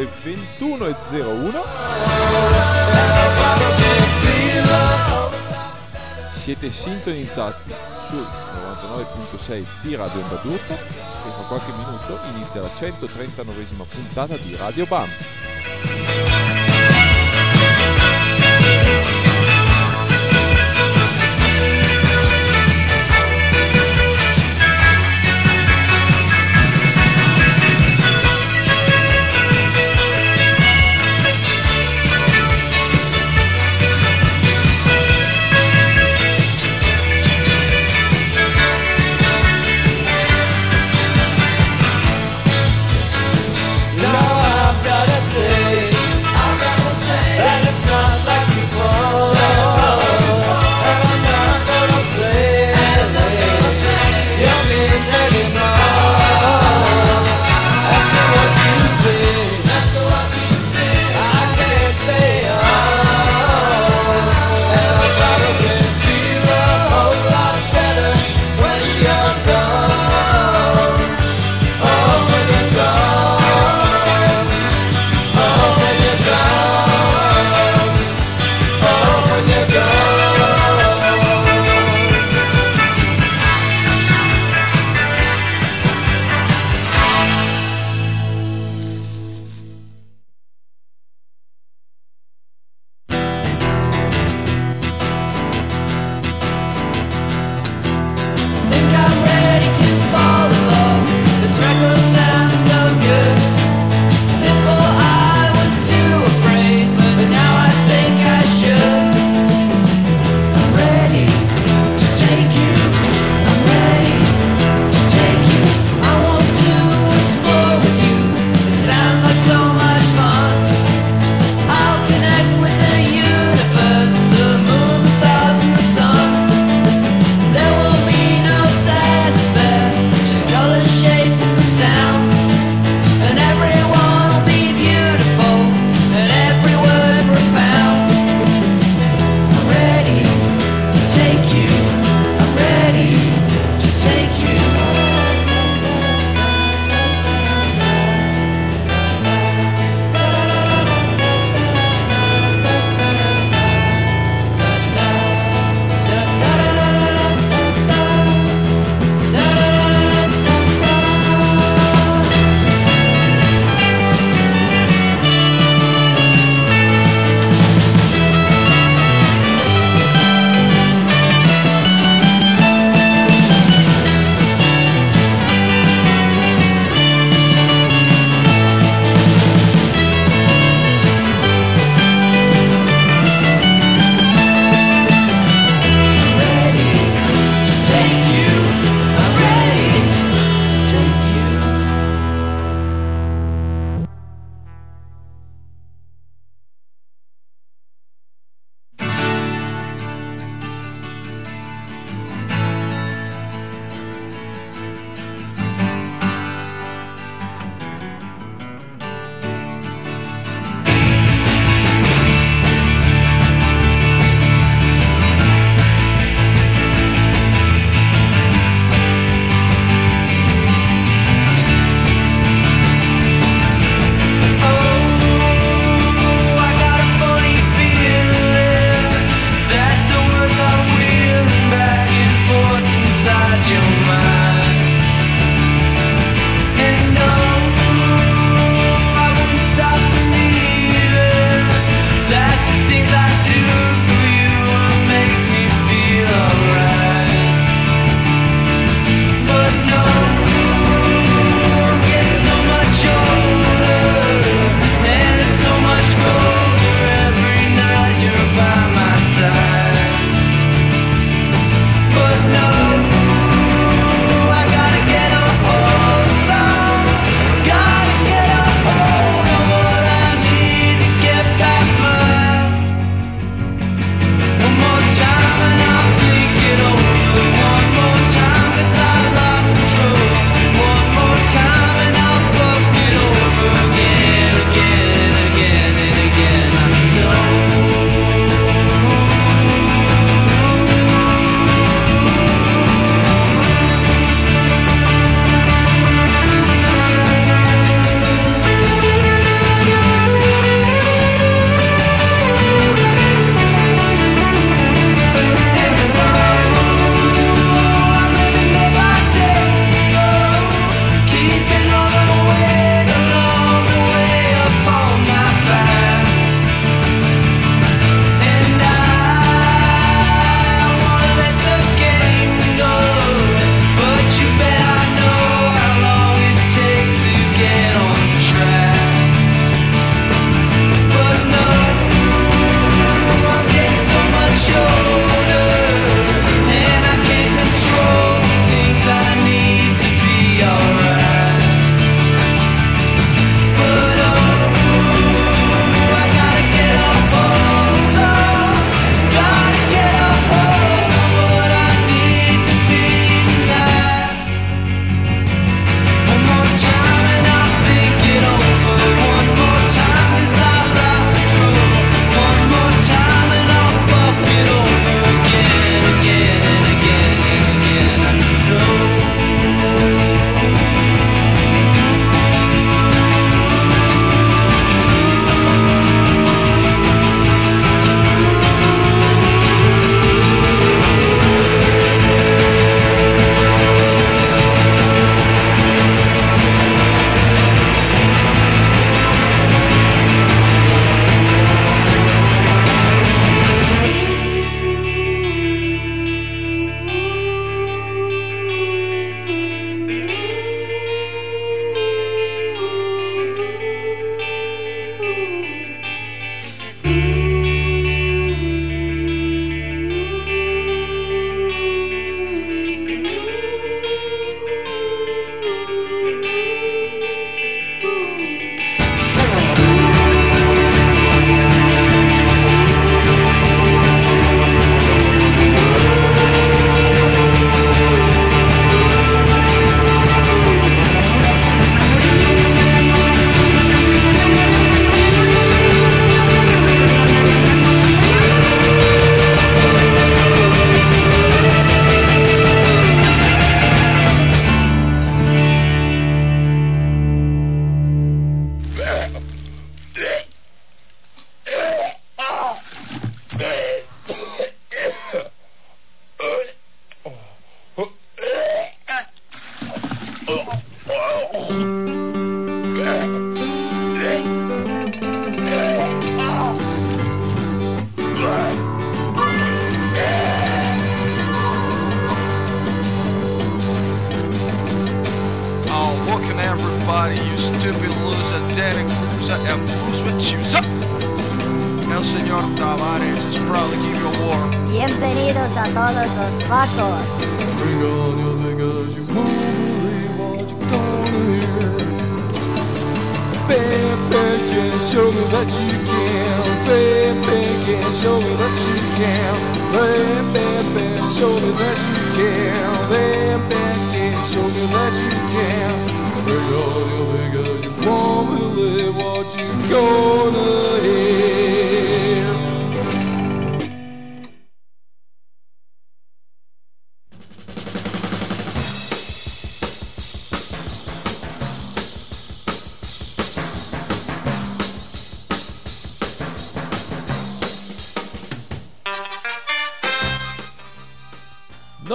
le 21.01. Siete sintonizzati sul 99.6 di Radio Onda d'Urto e fra qualche minuto inizia la 139esima puntata di Radio Bam.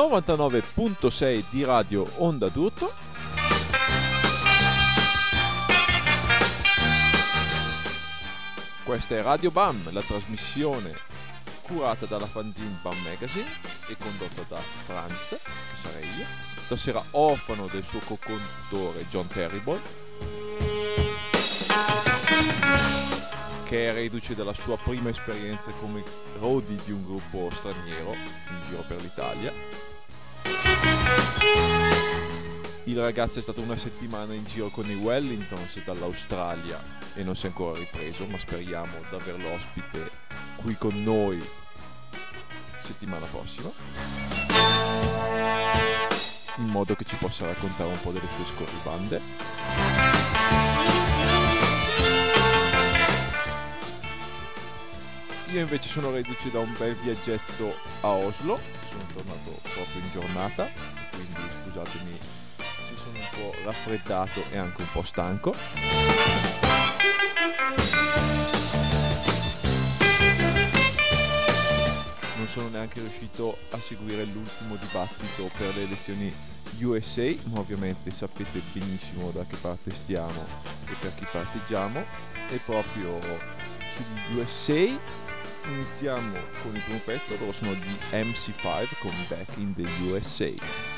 ...99.6 di Radio Onda d'Urto Questa è Radio BAM, la trasmissione curata dalla fanzine BAM Magazine e condotta da Franz, che sarei io. Stasera orfano del suo co-conduttore John Terrible, che è reduce dalla sua prima esperienza come roadie di un gruppo straniero in giro per l'Italia. Il ragazzo è stato una settimana in giro con i Wellingtons dall'Australia e non si è ancora ripreso, ma speriamo di averlo ospite qui con noi settimana prossima. In modo che ci possa raccontare un po' delle sue scorribande. Io invece sono reduce da un bel viaggetto a Oslo, sono tornato proprio in giornata, quindi scusatemi se sono un po' raffreddato e anche un po' stanco. Non sono neanche riuscito a seguire l'ultimo dibattito per le elezioni USA, ma ovviamente sapete benissimo da che parte stiamo e per chi parteggiamo. E proprio sugli USA iniziamo con il primo pezzo, loro sono di MC5 con Back in the USA.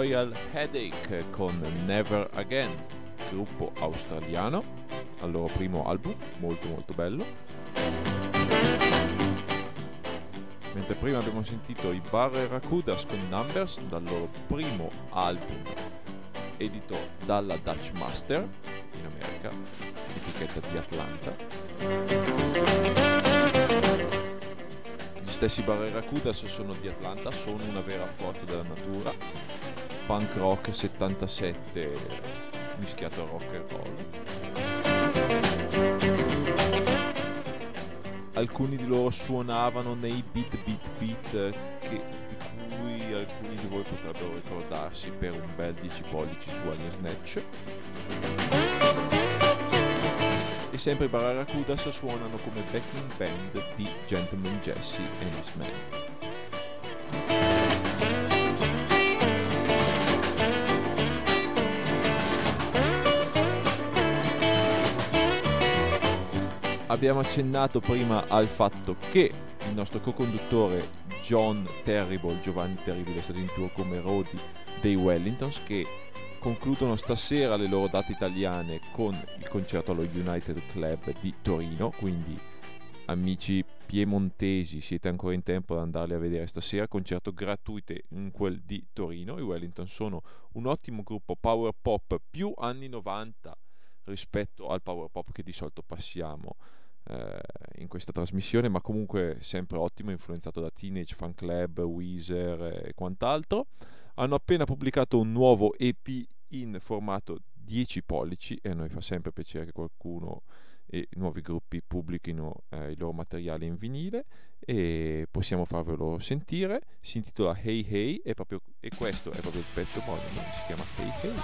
Royal Headache con Never Again, gruppo australiano, al loro primo album, molto molto bello. Mentre prima abbiamo sentito i Barracudas con Numbers dal loro primo album edito dalla Dutch Master in America, etichetta di Atlanta. Gli stessi Barracudas sono di Atlanta, sono una vera forza della natura. Punk rock 77 mischiato a rock and roll. Alcuni di loro suonavano nei beat beat beat che, di cui alcuni di voi potrebbero ricordarsi per un bel 10 pollici su Alien Snatch. E sempre i Barracudas suonano come backing band di Gentleman Jesse e Miss Man. Abbiamo accennato prima al fatto che il nostro co-conduttore John Terrible, Giovanni Terribile, è stato in tour come Rodi dei Wellingtons che concludono stasera le loro date italiane con il concerto allo United Club di Torino, quindi amici piemontesi siete ancora in tempo ad andarli a vedere stasera, concerto gratuito in quel di Torino, i Wellington sono un ottimo gruppo power pop più anni 90 rispetto al power pop che di solito passiamo eh, in questa trasmissione, ma comunque sempre ottimo, influenzato da Teenage Fan Club, Weezer e quant'altro. Hanno appena pubblicato un nuovo EP in formato 10 pollici e a noi fa sempre piacere che qualcuno e nuovi gruppi pubblichino eh, i loro materiali in vinile e possiamo farvelo sentire. Si intitola Hey Hey e, proprio, e questo è proprio il pezzo omonimo, si chiama Hey Hey.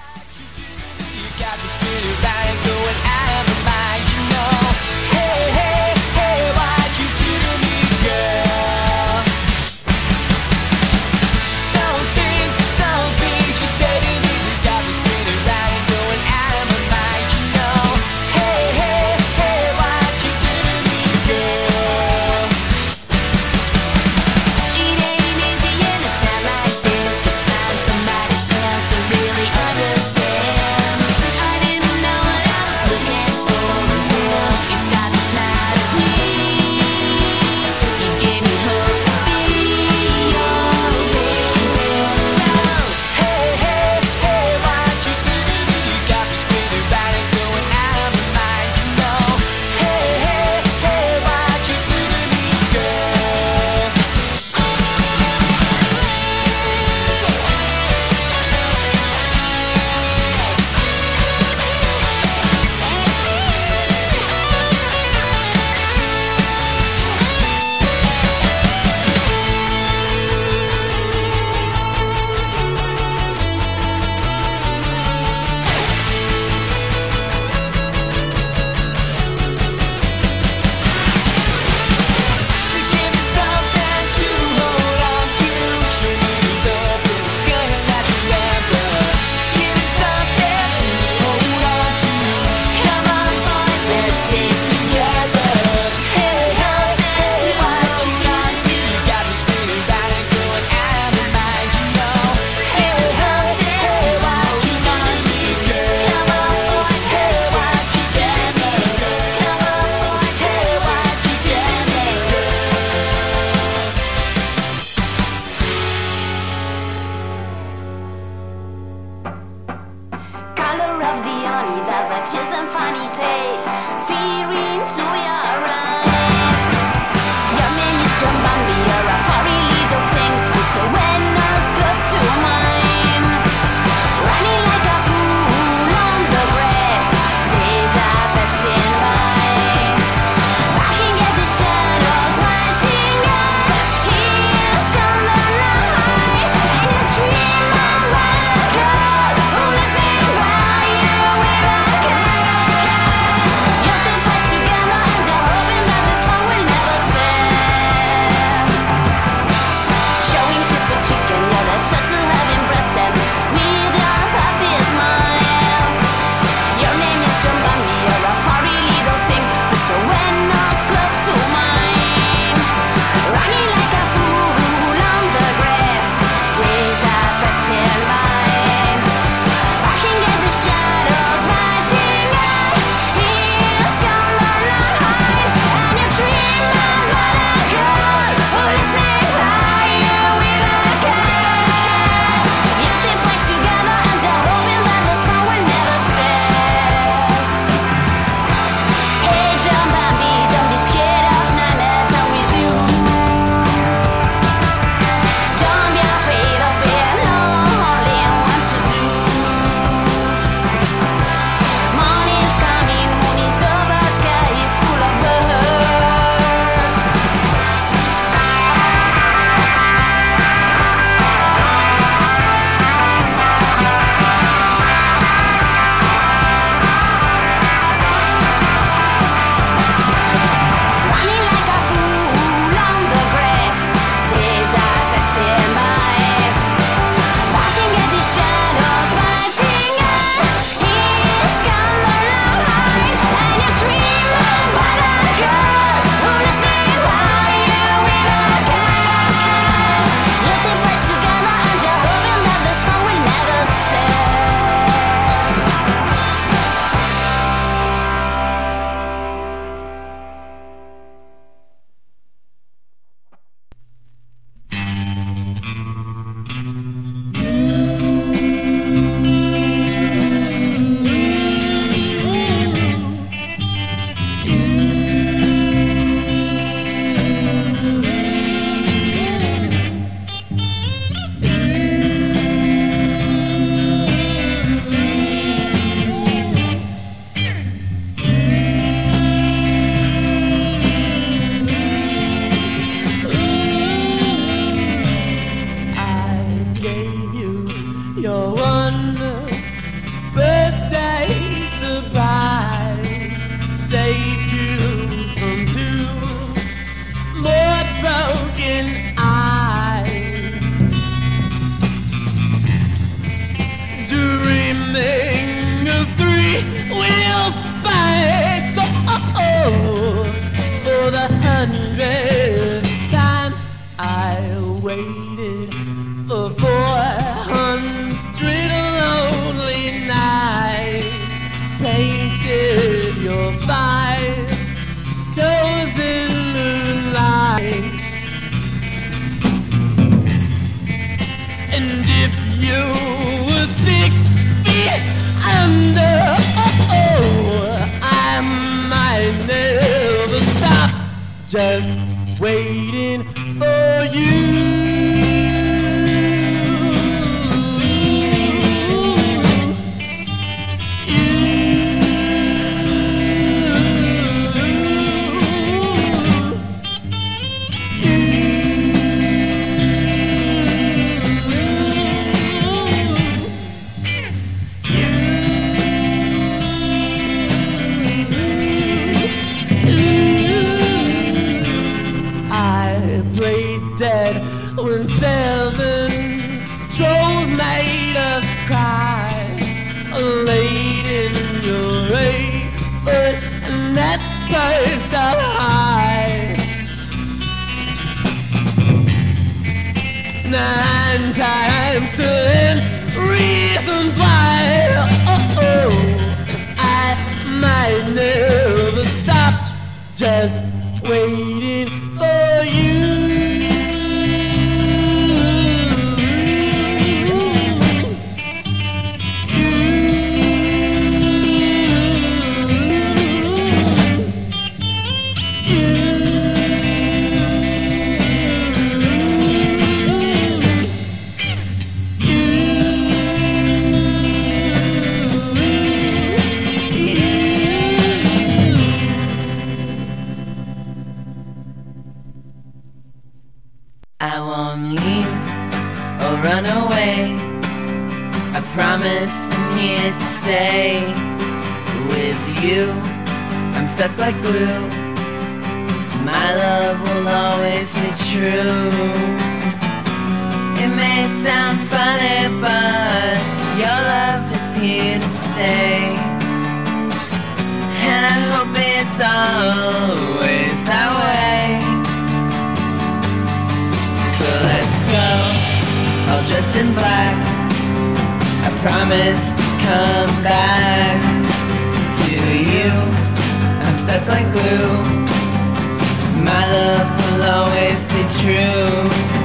here to stay. And I hope it's always that way. So let's go, all dressed in black. I promise to come back to you. I'm stuck like glue. My love will always be true.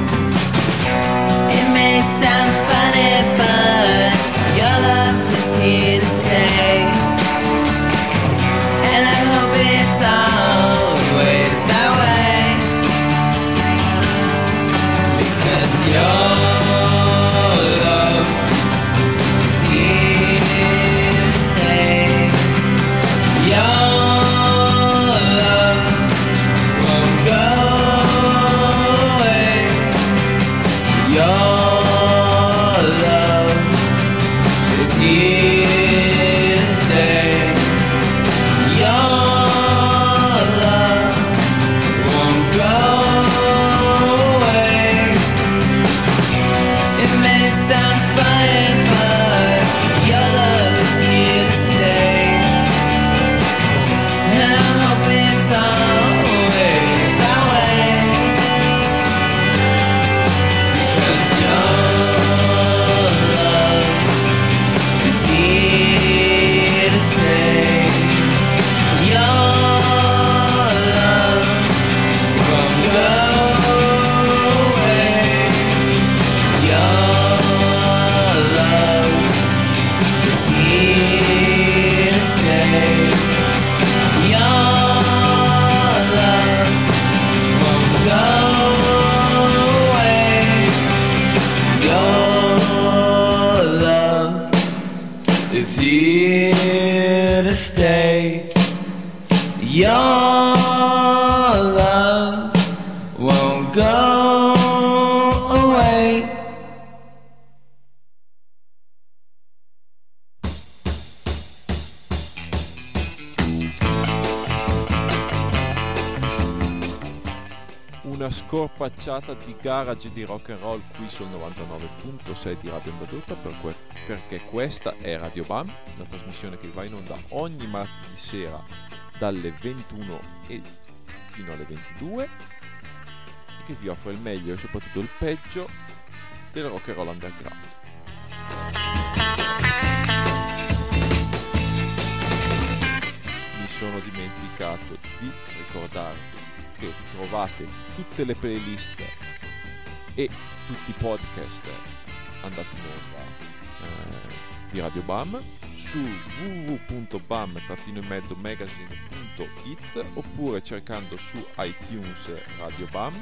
Scorpacciata di garage di rock and roll qui sul 99.6 di Radio Tutta per perché questa è Radio Bam, la trasmissione che va in onda ogni martedì sera dalle 21 e fino alle 22 e che vi offre il meglio e soprattutto il peggio del rock and roll underground. Mi sono dimenticato di ricordarvi che trovate tutte le playlist e tutti i podcast andati in onda eh, di Radio Bam su www.bam-magazine.it oppure cercando su iTunes Radio Bam.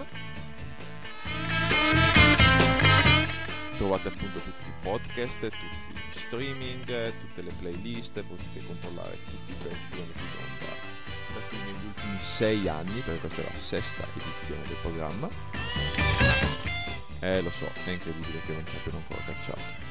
Trovate appunto tutti i podcast, tutti gli streaming, tutte le playlist, potete controllare tutti i pezzi che andati ultimi sei anni, perché questa è la sesta edizione del programma. Eh lo so, è incredibile che non ci abbiano ancora cacciato.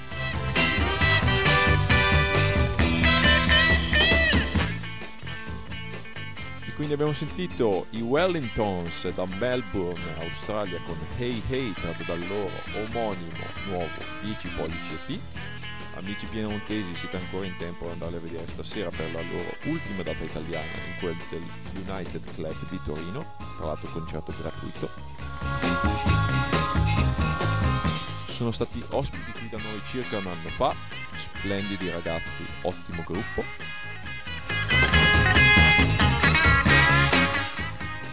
E quindi abbiamo sentito i Wellingtons da Melbourne, Australia con Hey Hey tratto dal loro omonimo nuovo 10 pollici EP. Amici piemontesi siete ancora in tempo ad andare a vedere stasera per la loro ultima data italiana in quel del United Club di Torino, tra l'altro concerto gratuito. Sono stati ospiti qui da noi circa un anno fa, splendidi ragazzi, ottimo gruppo.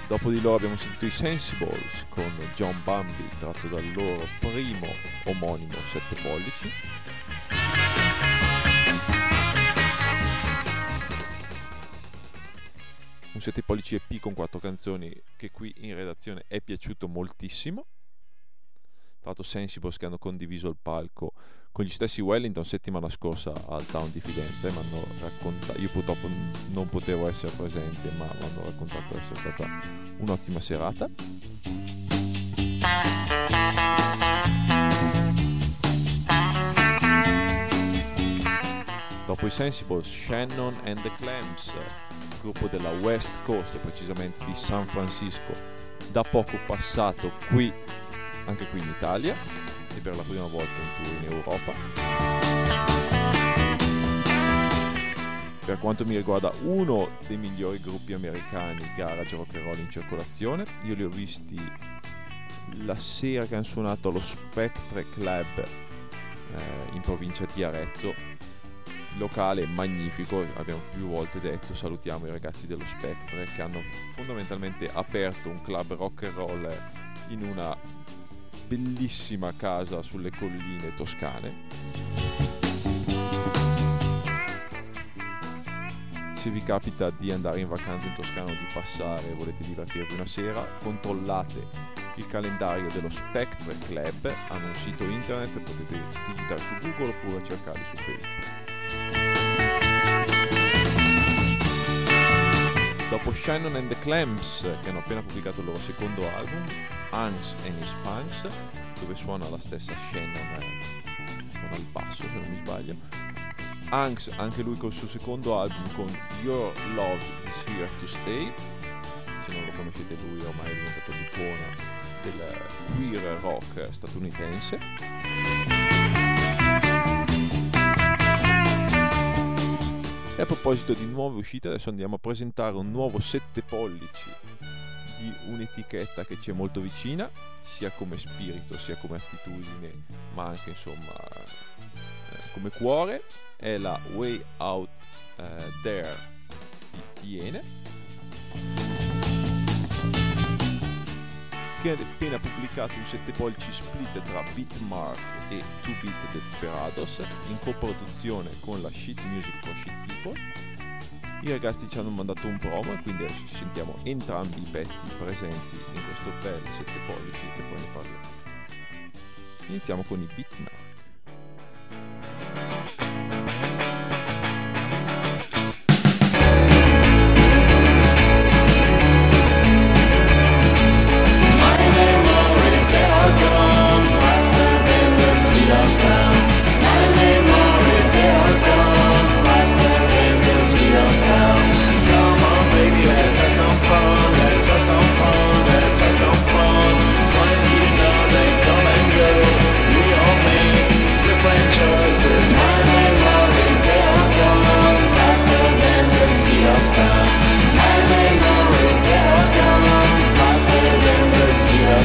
Dopo di loro abbiamo sentito i Sensibles con John Bambi tratto dal loro primo omonimo 7 pollici. Un 7 pollici EP con 4 canzoni che qui in redazione è piaciuto moltissimo. Tra l'altro Sensibles che hanno condiviso il palco con gli stessi Wellington settimana scorsa al Town di Firenze, mi hanno raccontato, io purtroppo non potevo essere presente, ma mi hanno raccontato essere stata un'ottima serata. Dopo i Sensibles, Shannon and the Clams, gruppo della West Coast, precisamente di San Francisco, da poco passato qui, anche qui in Italia, e per la prima volta un tour in Europa. Per quanto mi riguarda uno dei migliori gruppi americani garage rock and roll in circolazione, io li ho visti la sera che hanno suonato allo Spectre Club eh, in provincia di Arezzo locale magnifico, abbiamo più volte detto, salutiamo i ragazzi dello Spectre che hanno fondamentalmente aperto un club rock and roll in una bellissima casa sulle colline toscane. Se vi capita di andare in vacanza in Toscana o di passare e volete divertirvi una sera, controllate il calendario dello Spectre Club, hanno un sito internet, potete digitare su Google oppure cercarli su Facebook. Dopo Shannon and the Clams, che hanno appena pubblicato il loro secondo album, Hanks and His Punks, dove suona la stessa Shannon, eh, suona il basso se non mi sbaglio. Hanks, anche lui col suo secondo album con Your Love is Here to Stay. Se non lo conoscete lui ormai è diventato l'icona del queer rock statunitense. E a proposito di nuove uscite, adesso andiamo a presentare un nuovo 7 pollici di un'etichetta che ci è molto vicina, sia come spirito, sia come attitudine, ma anche insomma eh, come cuore. È la Way Out eh, There di Tiene. Ha appena pubblicato un 7 pollici split tra Beatmark e 2 Beat Desperados in coproduzione con la Shit Music for Shit People. I ragazzi ci hanno mandato un promo e quindi adesso ci sentiamo entrambi i pezzi presenti in questo bel 7 pollici e poi ne parliamo. Iniziamo con i Beatmark.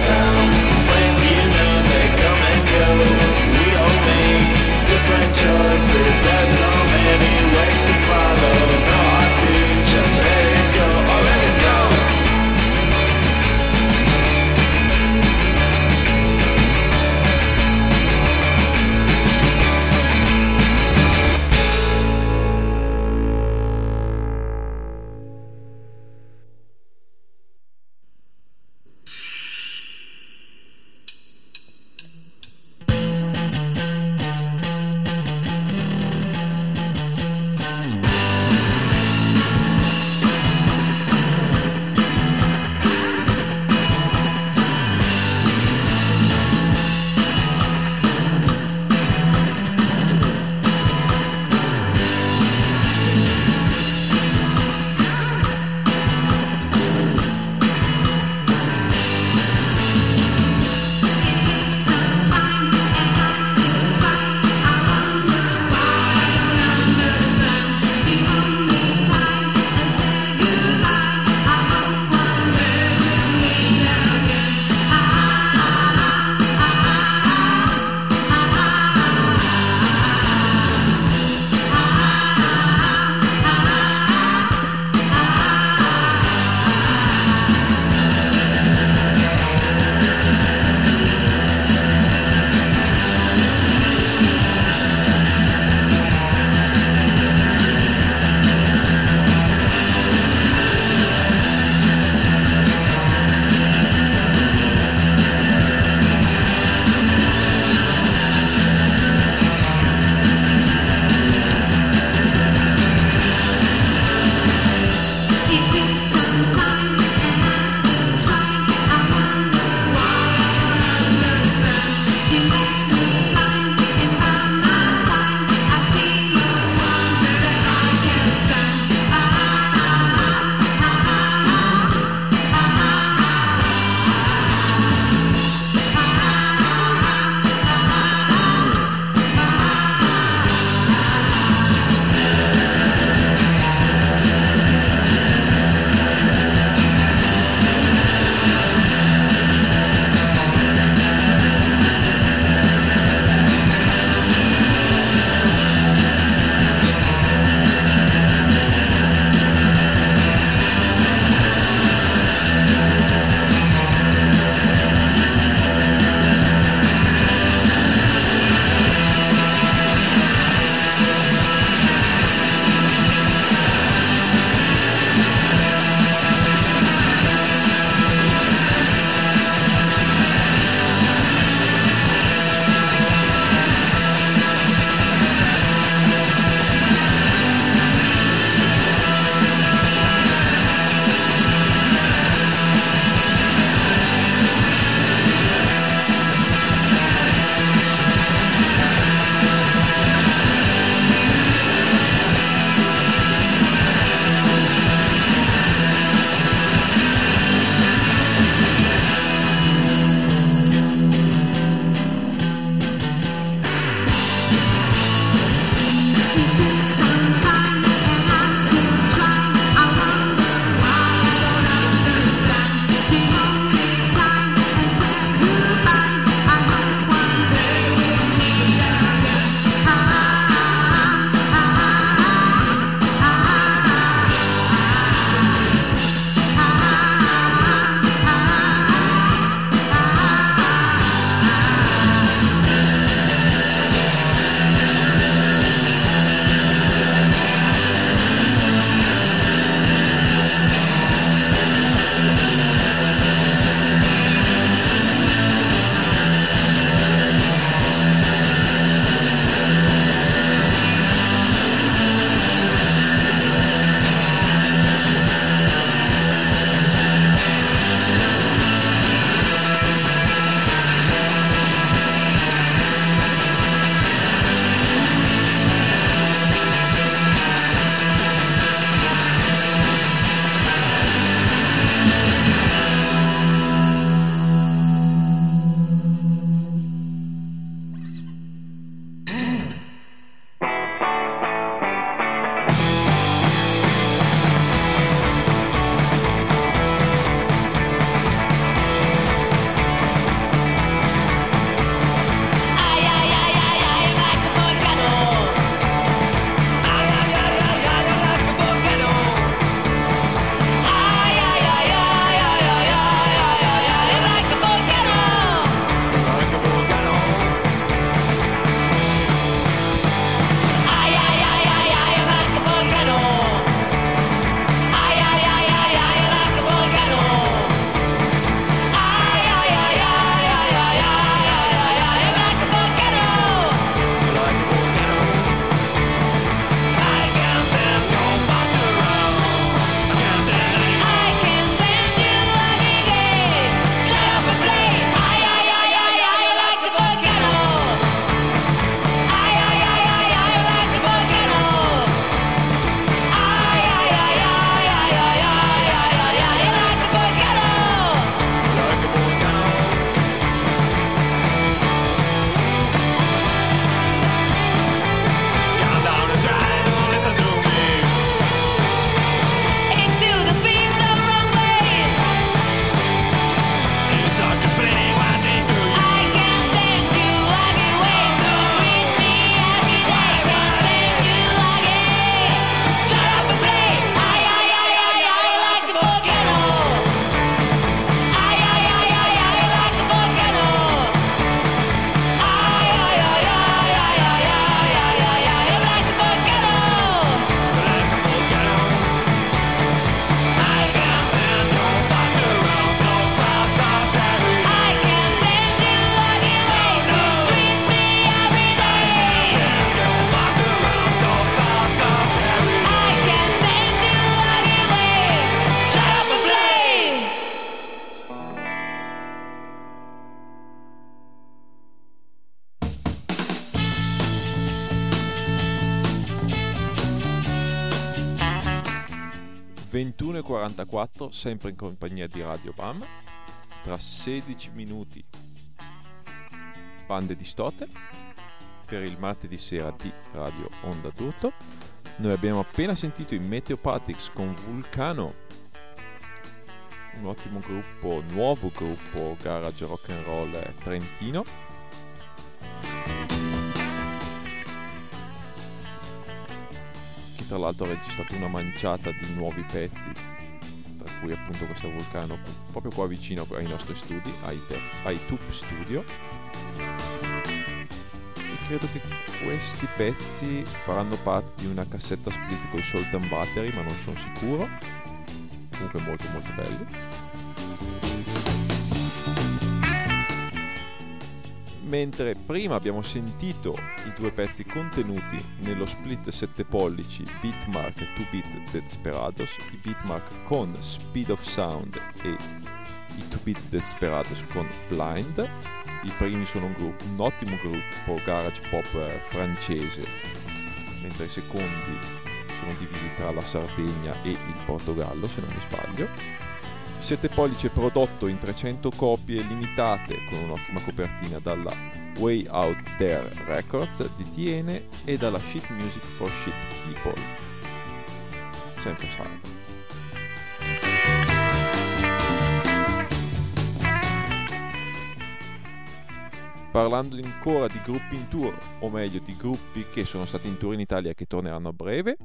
sound. 21.44, sempre in compagnia di Radio Bam. Tra 16 minuti, bande distote per il martedì sera di Radio Onda d'Urto. Noi abbiamo appena sentito i Meteopathics con Vulcano, un ottimo gruppo, nuovo gruppo garage rock and roll trentino. Tra l'altro ha registrato una manciata di nuovi pezzi, tra cui appunto questo Vulcano proprio qua vicino ai nostri studi, ai, te- ai Tube Studio. E credo che questi pezzi faranno parte di una cassetta split con Salt and Battery, ma non sono sicuro. Comunque molto molto belli. Mentre prima abbiamo sentito i due pezzi contenuti nello split 7 pollici Beatmark 2-Bit Desperados, i Beatmark con Speed of Sound e i 2-Bit Desperados con Blind. I primi sono un, gruppo, un ottimo gruppo garage pop eh, francese, mentre i secondi sono divisi tra la Sardegna e il Portogallo, se non mi sbaglio. 7 pollici prodotto in 300 copie limitate con un'ottima copertina dalla Way Out There Records di Tiene e dalla Shit Music for Shit People. Sempre salvo. Parlando ancora di gruppi in tour, o meglio di gruppi che sono stati in tour in Italia e che torneranno a breve,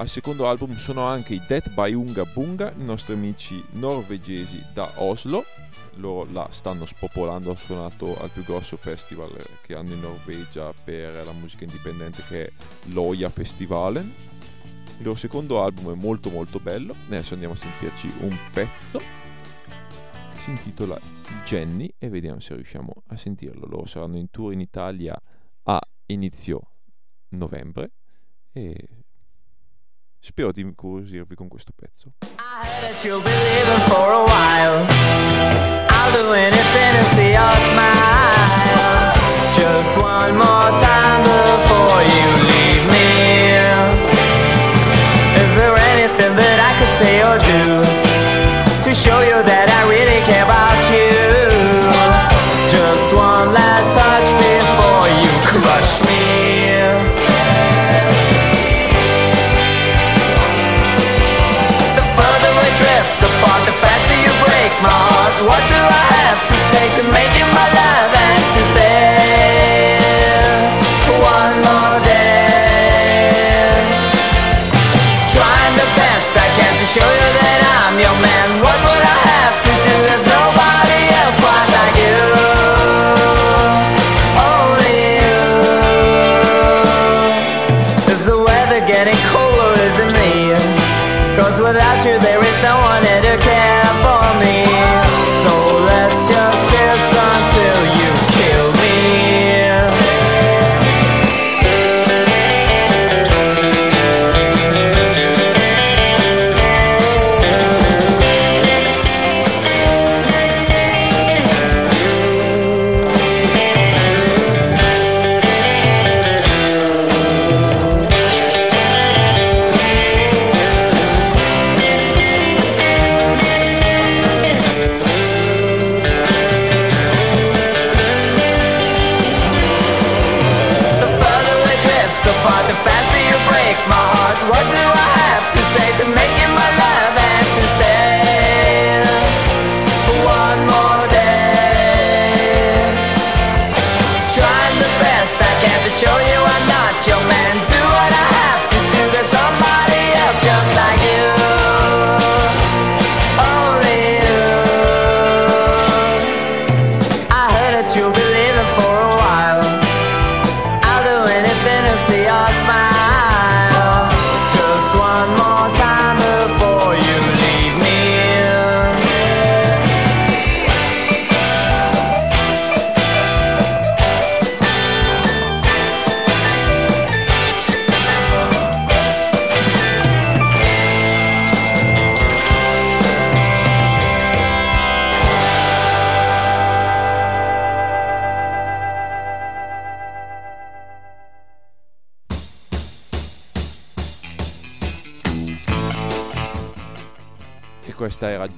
al secondo album sono anche i Death by Unga Bunga, i nostri amici norvegesi da Oslo. Loro la stanno spopolando, hanno suonato al più grosso festival che hanno in Norvegia per la musica indipendente che è l'Oya Festivalen. Il loro secondo album è molto molto bello, adesso andiamo a sentirci un pezzo che si intitola Jenny e vediamo se riusciamo a sentirlo. Loro saranno in tour in Italia a inizio novembre e Spero di incuriosirvi con questo pezzo. Just one more time before you. leave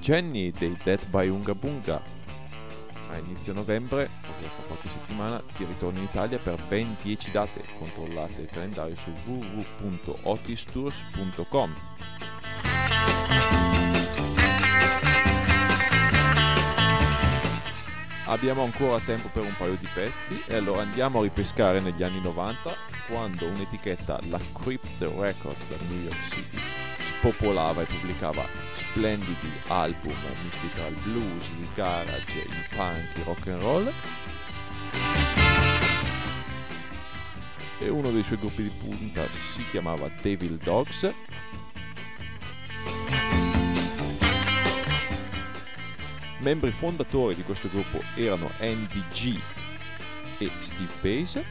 Jenny dei Dead by Unga Bunga. A inizio novembre, ovvero fra qualche settimana, di ritorno in Italia per ben 10 date. Controllate il calendario su www.otistours.com. Abbiamo ancora tempo per un paio di pezzi e allora andiamo a ripescare negli anni 90 quando un'etichetta, la Crypt Records da New York City, spopolava e pubblicava splendidi album mystical blues, il garage, il punk, il rock and roll. E uno dei suoi gruppi di punta si chiamava Devil Dogs. Membri fondatori di questo gruppo erano Andy G e Steve Pace.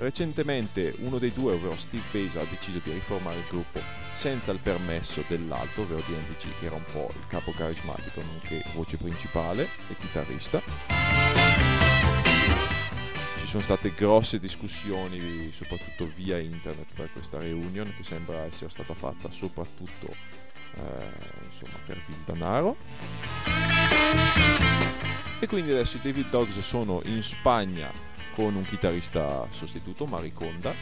Recentemente uno dei due, ovvero Steve Pace, ha deciso di riformare il gruppo senza il permesso dell'altro, ovvero di G, che era un po' il capo carismatico, nonché voce principale e chitarrista. Ci sono state grosse discussioni, soprattutto via internet, per questa reunion, che sembra essere stata fatta soprattutto eh, insomma, per vil danaro. E quindi adesso i David Dogs sono in Spagna con un chitarrista sostituto, Mariconda,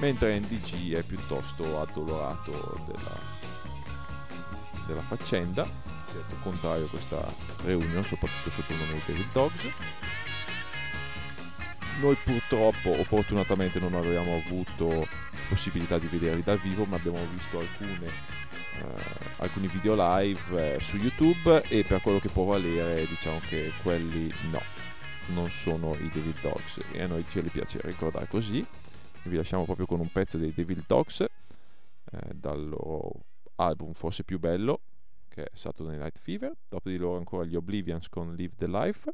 mentre Andy G è piuttosto addolorato della, della faccenda, detto contrario a questa reunion, soprattutto sotto il nome di David Dogs. Noi purtroppo o fortunatamente non avevamo avuto possibilità di vederli dal vivo, ma abbiamo visto alcune, eh, alcuni video live eh, su YouTube e per quello che può valere diciamo che quelli no, non sono i Devil Dogs. E a noi ce li piace ricordare così. Vi lasciamo proprio con un pezzo dei Devil Dogs eh, dal loro album forse più bello che è Saturday Night Fever, dopo di loro ancora gli Oblivions con Live the Life.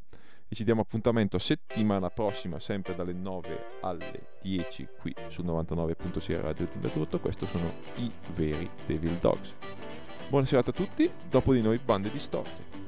E ci diamo appuntamento settimana prossima sempre dalle 9 alle 10 qui sul 99.6 Radio Tutto. Questo sono i veri Devil Dogs. Buona serata a tutti dopo di noi bande distorte